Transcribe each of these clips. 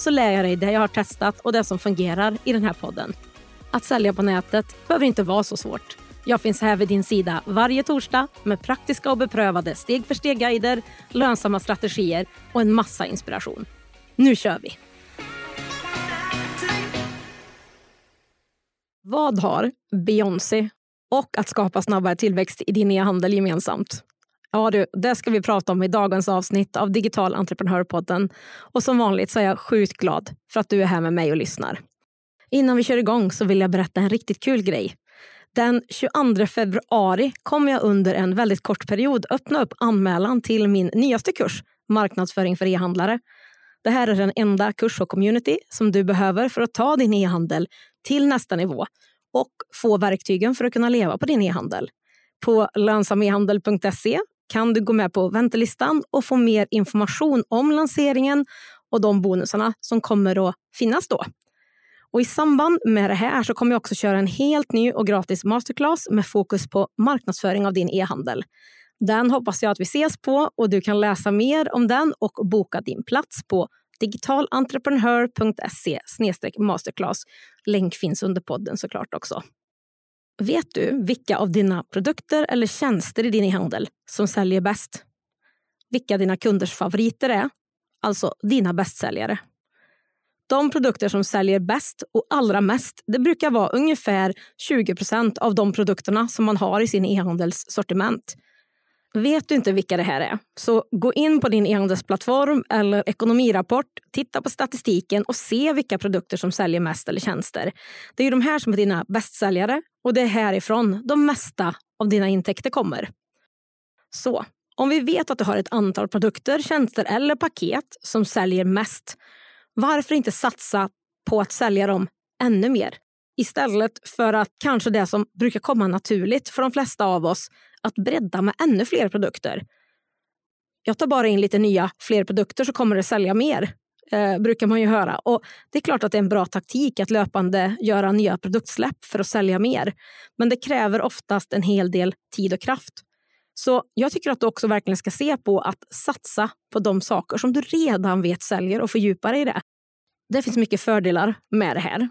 så lär jag dig det jag har testat och det som fungerar i den här podden. Att sälja på nätet behöver inte vara så svårt. Jag finns här vid din sida varje torsdag med praktiska och beprövade steg för steg-guider, lönsamma strategier och en massa inspiration. Nu kör vi! Vad har Beyoncé och att skapa snabbare tillväxt i din e-handel gemensamt? Ja du, det ska vi prata om i dagens avsnitt av Digital entreprenörpodden. Och som vanligt så är jag sjukt glad för att du är här med mig och lyssnar. Innan vi kör igång så vill jag berätta en riktigt kul grej. Den 22 februari kommer jag under en väldigt kort period öppna upp anmälan till min nyaste kurs, Marknadsföring för e-handlare. Det här är den enda kurs och community som du behöver för att ta din e-handel till nästa nivå och få verktygen för att kunna leva på din e-handel. På lönsamehandel.se kan du gå med på väntelistan och få mer information om lanseringen och de bonusarna som kommer att finnas då. Och I samband med det här så kommer jag också köra en helt ny och gratis masterclass med fokus på marknadsföring av din e-handel. Den hoppas jag att vi ses på och du kan läsa mer om den och boka din plats på digitalentreprenör.se masterclass. Länk finns under podden såklart också. Vet du vilka av dina produkter eller tjänster i din e-handel som säljer bäst? Vilka dina kunders favoriter är? Alltså dina bästsäljare. De produkter som säljer bäst och allra mest det brukar vara ungefär 20% av de produkterna som man har i sin e-handels sortiment. Vet du inte vilka det här är, så gå in på din e-handelsplattform eller ekonomirapport, titta på statistiken och se vilka produkter som säljer mest eller tjänster. Det är ju de här som är dina bästsäljare och det är härifrån de mesta av dina intäkter kommer. Så om vi vet att du har ett antal produkter, tjänster eller paket som säljer mest, varför inte satsa på att sälja dem ännu mer? Istället för att kanske det som brukar komma naturligt för de flesta av oss, att bredda med ännu fler produkter. Jag tar bara in lite nya, fler produkter så kommer det sälja mer. Eh, brukar man ju höra. Och Det är klart att det är en bra taktik att löpande göra nya produktsläpp för att sälja mer. Men det kräver oftast en hel del tid och kraft. Så jag tycker att du också verkligen ska se på att satsa på de saker som du redan vet säljer och fördjupa dig i det. Det finns mycket fördelar med det här.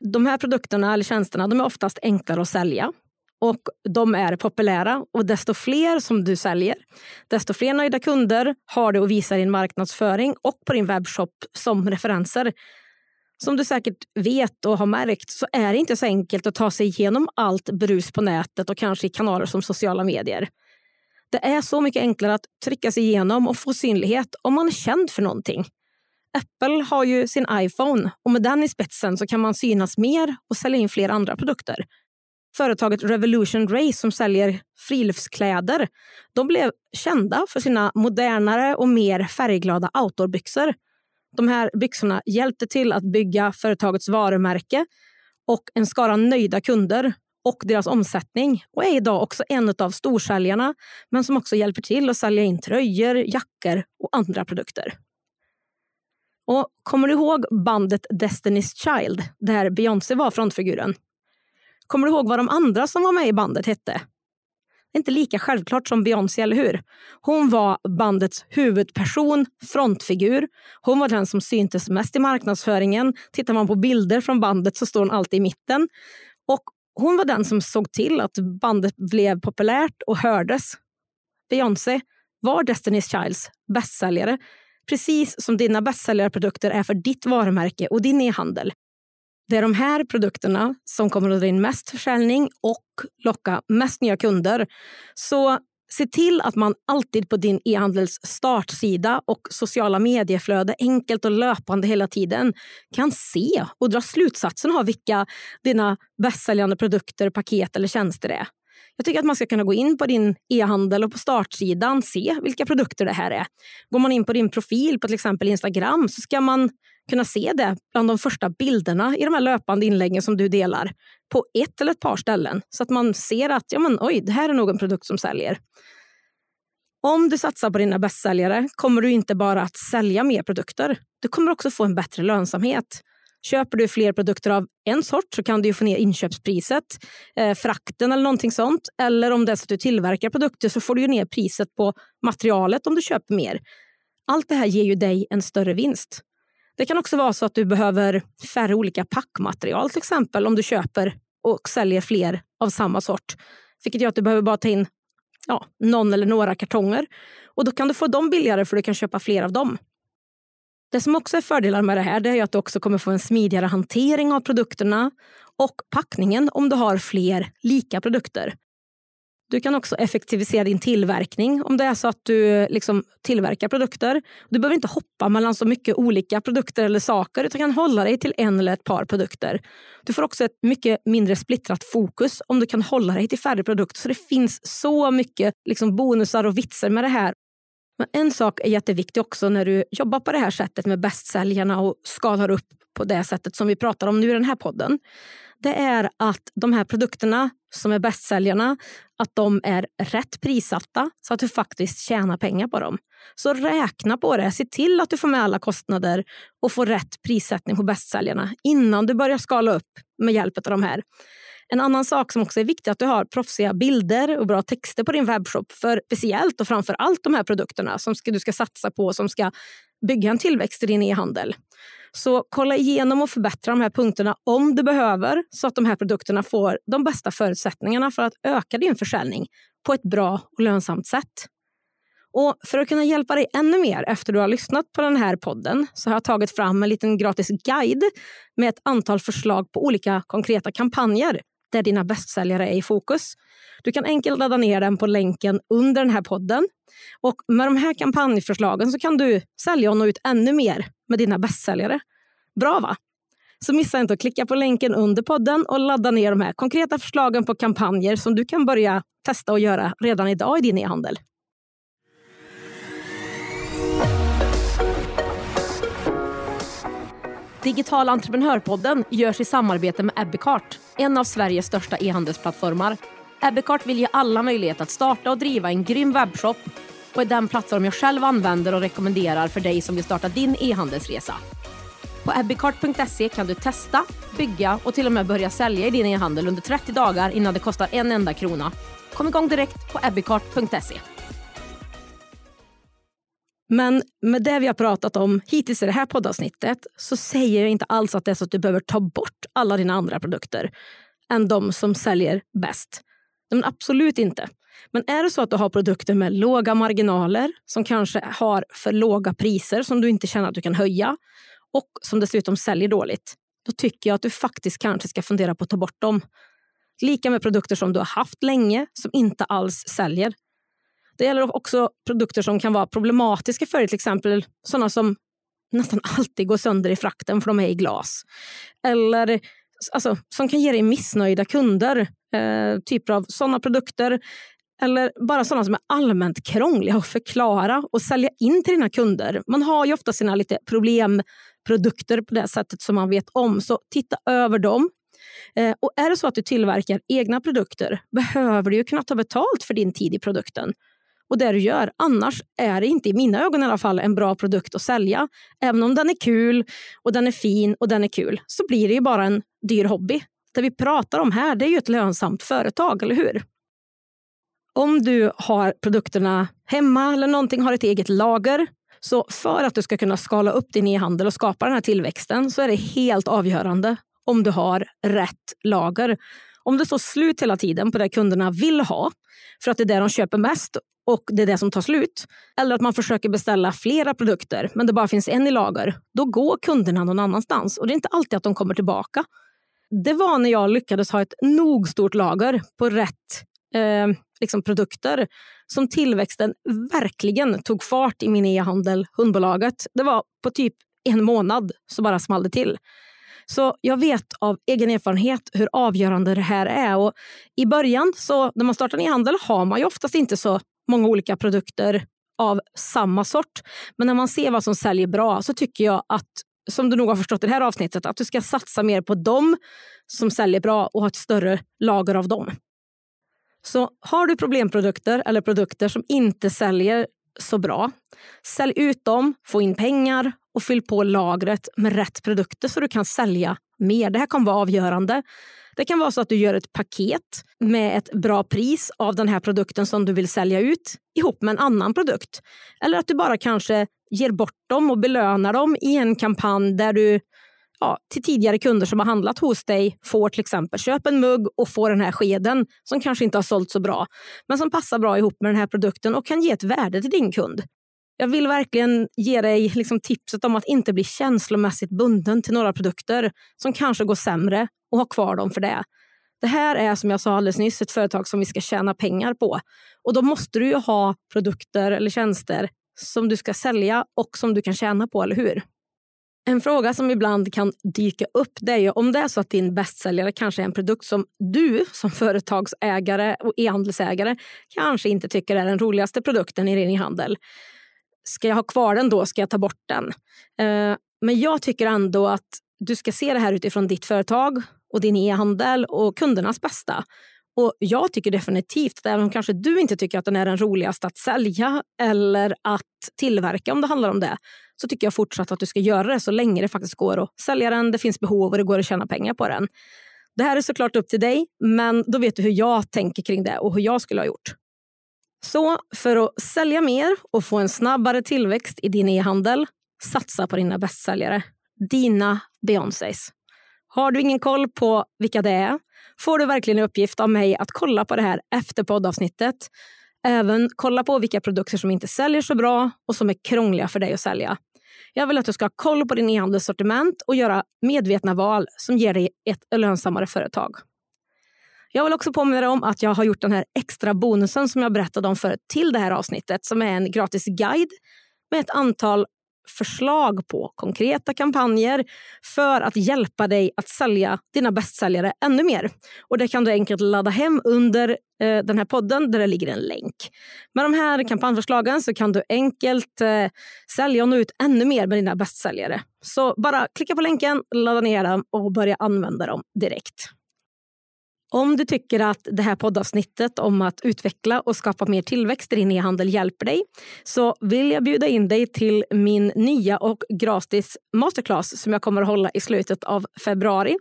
De här produkterna eller tjänsterna de är oftast enklare att sälja och de är populära. Och desto fler som du säljer, desto fler nöjda kunder har du att visa din marknadsföring och på din webbshop som referenser. Som du säkert vet och har märkt så är det inte så enkelt att ta sig igenom allt brus på nätet och kanske i kanaler som sociala medier. Det är så mycket enklare att trycka sig igenom och få synlighet om man är känd för någonting. Apple har ju sin iPhone och med den i spetsen så kan man synas mer och sälja in fler andra produkter. Företaget Revolution Race som säljer friluftskläder de blev kända för sina modernare och mer färgglada outdoorbyxor. De här byxorna hjälpte till att bygga företagets varumärke och en skara nöjda kunder och deras omsättning och är idag också en av storsäljarna men som också hjälper till att sälja in tröjor, jackor och andra produkter. Och Kommer du ihåg bandet Destiny's Child där Beyoncé var frontfiguren? Kommer du ihåg vad de andra som var med i bandet hette? Det är inte lika självklart som Beyoncé, eller hur? Hon var bandets huvudperson, frontfigur. Hon var den som syntes mest i marknadsföringen. Tittar man på bilder från bandet så står hon alltid i mitten. Och hon var den som såg till att bandet blev populärt och hördes. Beyoncé var Destiny's Childs bästsäljare precis som dina bästsäljarprodukter är för ditt varumärke och din e-handel. Det är de här produkterna som kommer att dra in mest försäljning och locka mest nya kunder. Så se till att man alltid på din e-handels startsida och sociala medieflöde enkelt och löpande hela tiden kan se och dra slutsatsen av vilka dina bästsäljande produkter, paket eller tjänster är. Jag tycker att man ska kunna gå in på din e-handel och på startsidan se vilka produkter det här är. Går man in på din profil på till exempel Instagram så ska man kunna se det bland de första bilderna i de här löpande inläggen som du delar på ett eller ett par ställen så att man ser att ja, men, oj, det här är någon produkt som säljer. Om du satsar på dina bästsäljare kommer du inte bara att sälja mer produkter. Du kommer också få en bättre lönsamhet. Köper du fler produkter av en sort så kan du få ner inköpspriset, eh, frakten eller någonting sånt. Eller om det är så att du tillverkar produkter så får du ner priset på materialet om du köper mer. Allt det här ger ju dig en större vinst. Det kan också vara så att du behöver färre olika packmaterial till exempel om du köper och säljer fler av samma sort. Vilket gör att du behöver bara ta in ja, någon eller några kartonger. Och Då kan du få dem billigare för du kan köpa fler av dem. Det som också är fördelar med det här det är att du också kommer få en smidigare hantering av produkterna och packningen om du har fler lika produkter. Du kan också effektivisera din tillverkning om det är så att du liksom tillverkar produkter. Du behöver inte hoppa mellan så mycket olika produkter eller saker utan kan hålla dig till en eller ett par produkter. Du får också ett mycket mindre splittrat fokus om du kan hålla dig till färre produkter. Så det finns så mycket liksom bonusar och vitser med det här. Men en sak är jätteviktig också när du jobbar på det här sättet med bästsäljarna och skalar upp på det sättet som vi pratar om nu i den här podden. Det är att de här produkterna som är bästsäljarna, att de är rätt prissatta så att du faktiskt tjänar pengar på dem. Så räkna på det. Se till att du får med alla kostnader och får rätt prissättning på bästsäljarna innan du börjar skala upp med hjälp av de här. En annan sak som också är viktig är att du har proffsiga bilder och bra texter på din webbshop. För speciellt och framför allt de här produkterna som du ska satsa på som ska bygga en tillväxt i din e-handel. Så kolla igenom och förbättra de här punkterna om du behöver så att de här produkterna får de bästa förutsättningarna för att öka din försäljning på ett bra och lönsamt sätt. Och För att kunna hjälpa dig ännu mer efter du har lyssnat på den här podden så har jag tagit fram en liten gratis guide med ett antal förslag på olika konkreta kampanjer där dina bästsäljare är i fokus. Du kan enkelt ladda ner den på länken under den här podden. Och Med de här kampanjförslagen så kan du sälja och nå ut ännu mer med dina bästsäljare. Bra va? Så missa inte att klicka på länken under podden och ladda ner de här konkreta förslagen på kampanjer som du kan börja testa och göra redan idag i din e-handel. Digital entreprenörpodden görs i samarbete med Ebbecart, en av Sveriges största e-handelsplattformar. Ebbecart vill ge alla möjlighet att starta och driva en grym webbshop och är den plattform jag själv använder och rekommenderar för dig som vill starta din e-handelsresa. På ebbecart.se kan du testa, bygga och till och med börja sälja i din e-handel under 30 dagar innan det kostar en enda krona. Kom igång direkt på ebbecart.se. Men med det vi har pratat om hittills i det här poddavsnittet så säger jag inte alls att det är så att du behöver ta bort alla dina andra produkter än de som säljer bäst. Men absolut inte. Men är det så att du har produkter med låga marginaler som kanske har för låga priser som du inte känner att du kan höja och som dessutom säljer dåligt, då tycker jag att du faktiskt kanske ska fundera på att ta bort dem. Lika med produkter som du har haft länge som inte alls säljer. Det gäller också produkter som kan vara problematiska för dig, till exempel sådana som nästan alltid går sönder i frakten för de är i glas. Eller alltså, som kan ge dig missnöjda kunder. Eh, typer av sådana produkter. Eller bara sådana som är allmänt krångliga att förklara och sälja in till dina kunder. Man har ju ofta sina lite problemprodukter på det sättet som man vet om. Så titta över dem. Eh, och är det så att du tillverkar egna produkter behöver du ju kunna ta betalt för din tid i produkten och det du gör. Annars är det inte, i mina ögon i alla fall, en bra produkt att sälja. Även om den är kul och den är fin och den är kul så blir det ju bara en dyr hobby. Det vi pratar om här det är ju ett lönsamt företag, eller hur? Om du har produkterna hemma eller någonting, har ett eget lager så för att du ska kunna skala upp din e-handel och skapa den här tillväxten så är det helt avgörande om du har rätt lager. Om det står slut hela tiden på det kunderna vill ha för att det är det de köper mest och det är det som tar slut. Eller att man försöker beställa flera produkter men det bara finns en i lager. Då går kunderna någon annanstans och det är inte alltid att de kommer tillbaka. Det var när jag lyckades ha ett nog stort lager på rätt eh, liksom produkter som tillväxten verkligen tog fart i min e-handel, hundbolaget. Det var på typ en månad så bara small det till. Så jag vet av egen erfarenhet hur avgörande det här är. Och I början, så när man startar en e-handel, har man ju oftast inte så många olika produkter av samma sort. Men när man ser vad som säljer bra så tycker jag att, som du nog har förstått i det här avsnittet, att du ska satsa mer på dem som säljer bra och ha ett större lager av dem. Så har du problemprodukter eller produkter som inte säljer så bra, sälj ut dem, få in pengar och fyll på lagret med rätt produkter så du kan sälja mer. Det här kan vara avgörande. Det kan vara så att du gör ett paket med ett bra pris av den här produkten som du vill sälja ut ihop med en annan produkt. Eller att du bara kanske ger bort dem och belönar dem i en kampanj där du ja, till tidigare kunder som har handlat hos dig får till exempel köp en mugg och få den här skeden som kanske inte har sålt så bra men som passar bra ihop med den här produkten och kan ge ett värde till din kund. Jag vill verkligen ge dig liksom tipset om att inte bli känslomässigt bunden till några produkter som kanske går sämre och ha kvar dem för det. Det här är som jag sa alldeles nyss ett företag som vi ska tjäna pengar på. Och då måste du ju ha produkter eller tjänster som du ska sälja och som du kan tjäna på, eller hur? En fråga som ibland kan dyka upp det är ju om det är så att din bästsäljare kanske är en produkt som du som företagsägare och e-handelsägare kanske inte tycker är den roligaste produkten i din e-handel. Ska jag ha kvar den då? Ska jag ta bort den? Eh, men jag tycker ändå att du ska se det här utifrån ditt företag och din e-handel och kundernas bästa. Och Jag tycker definitivt att även om kanske du inte tycker att den är den roligaste att sälja eller att tillverka om det handlar om det, så tycker jag fortsatt att du ska göra det så länge det faktiskt går att sälja den, det finns behov och det går att tjäna pengar på den. Det här är såklart upp till dig, men då vet du hur jag tänker kring det och hur jag skulle ha gjort. Så för att sälja mer och få en snabbare tillväxt i din e-handel, satsa på dina bästsäljare. Dina Beyoncés. Har du ingen koll på vilka det är får du verkligen i uppgift av mig att kolla på det här efter poddavsnittet. Även kolla på vilka produkter som inte säljer så bra och som är krångliga för dig att sälja. Jag vill att du ska ha koll på din e-handelssortiment och göra medvetna val som ger dig ett lönsammare företag. Jag vill också påminna dig om att jag har gjort den här extra bonusen som jag berättade om förut till det här avsnittet som är en gratis guide med ett antal förslag på konkreta kampanjer för att hjälpa dig att sälja dina bästsäljare ännu mer. Och Det kan du enkelt ladda hem under eh, den här podden där det ligger en länk. Med de här kampanjförslagen så kan du enkelt eh, sälja och nå ut ännu mer med dina bästsäljare. Så bara klicka på länken, ladda ner dem och börja använda dem direkt. Om du tycker att det här poddavsnittet om att utveckla och skapa mer tillväxt i din e-handel hjälper dig så vill jag bjuda in dig till min nya och gratis masterclass som jag kommer att hålla i slutet av februari.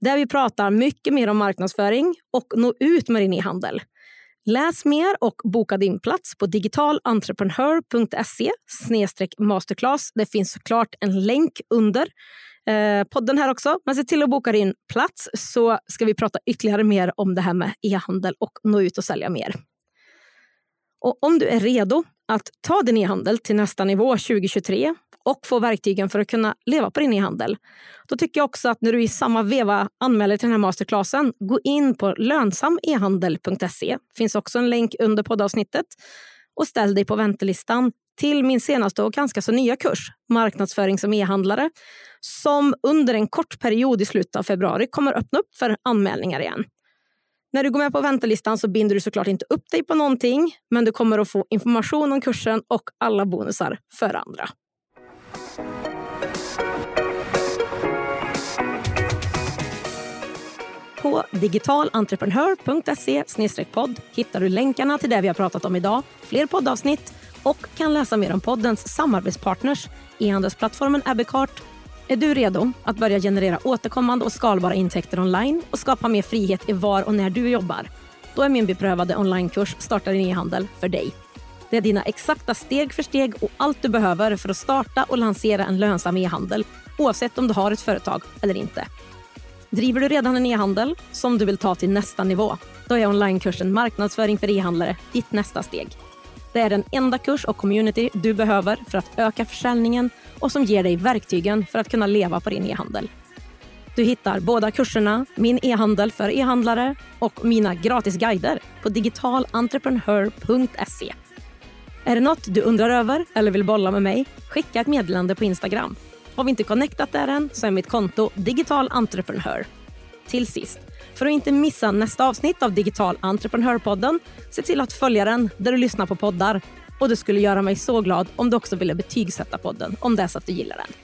Där vi pratar mycket mer om marknadsföring och nå ut med din e-handel. Läs mer och boka din plats på digitalentreprenör.se masterclass. Det finns såklart en länk under eh, podden här också. Men se till att boka din plats så ska vi prata ytterligare mer om det här med e-handel och nå ut och sälja mer. Och om du är redo att ta din e-handel till nästa nivå 2023 och få verktygen för att kunna leva på din e-handel. Då tycker jag också att när du i samma veva anmäler till den här masterclassen, gå in på lönsamehandel.se. Det finns också en länk under poddavsnittet och ställ dig på väntelistan till min senaste och ganska så nya kurs, Marknadsföring som e-handlare, som under en kort period i slutet av februari kommer öppna upp för anmälningar igen. När du går med på väntelistan så binder du såklart inte upp dig på någonting, men du kommer att få information om kursen och alla bonusar för andra. På digitalentreprenör.se podd hittar du länkarna till det vi har pratat om idag, fler poddavsnitt och kan läsa mer om poddens samarbetspartners, e-handelsplattformen Abbeycart. Är du redo att börja generera återkommande och skalbara intäkter online och skapa mer frihet i var och när du jobbar? Då är min beprövade onlinekurs Starta din e-handel för dig. Det är dina exakta steg för steg och allt du behöver för att starta och lansera en lönsam e-handel oavsett om du har ett företag eller inte. Driver du redan en e-handel som du vill ta till nästa nivå? Då är onlinekursen Marknadsföring för e-handlare ditt nästa steg. Det är den enda kurs och community du behöver för att öka försäljningen och som ger dig verktygen för att kunna leva på din e-handel. Du hittar båda kurserna, min e-handel för e-handlare och mina gratisguider på digitalentreprenör.se. Är det något du undrar över eller vill bolla med mig? Skicka ett meddelande på Instagram. Har vi inte connectat där än så är mitt konto Digital Entreprenör. Till sist, för att inte missa nästa avsnitt av Digital Entreprenörpodden, se till att följa den där du lyssnar på poddar. Och det skulle göra mig så glad om du också ville betygsätta podden om det är så att du gillar den.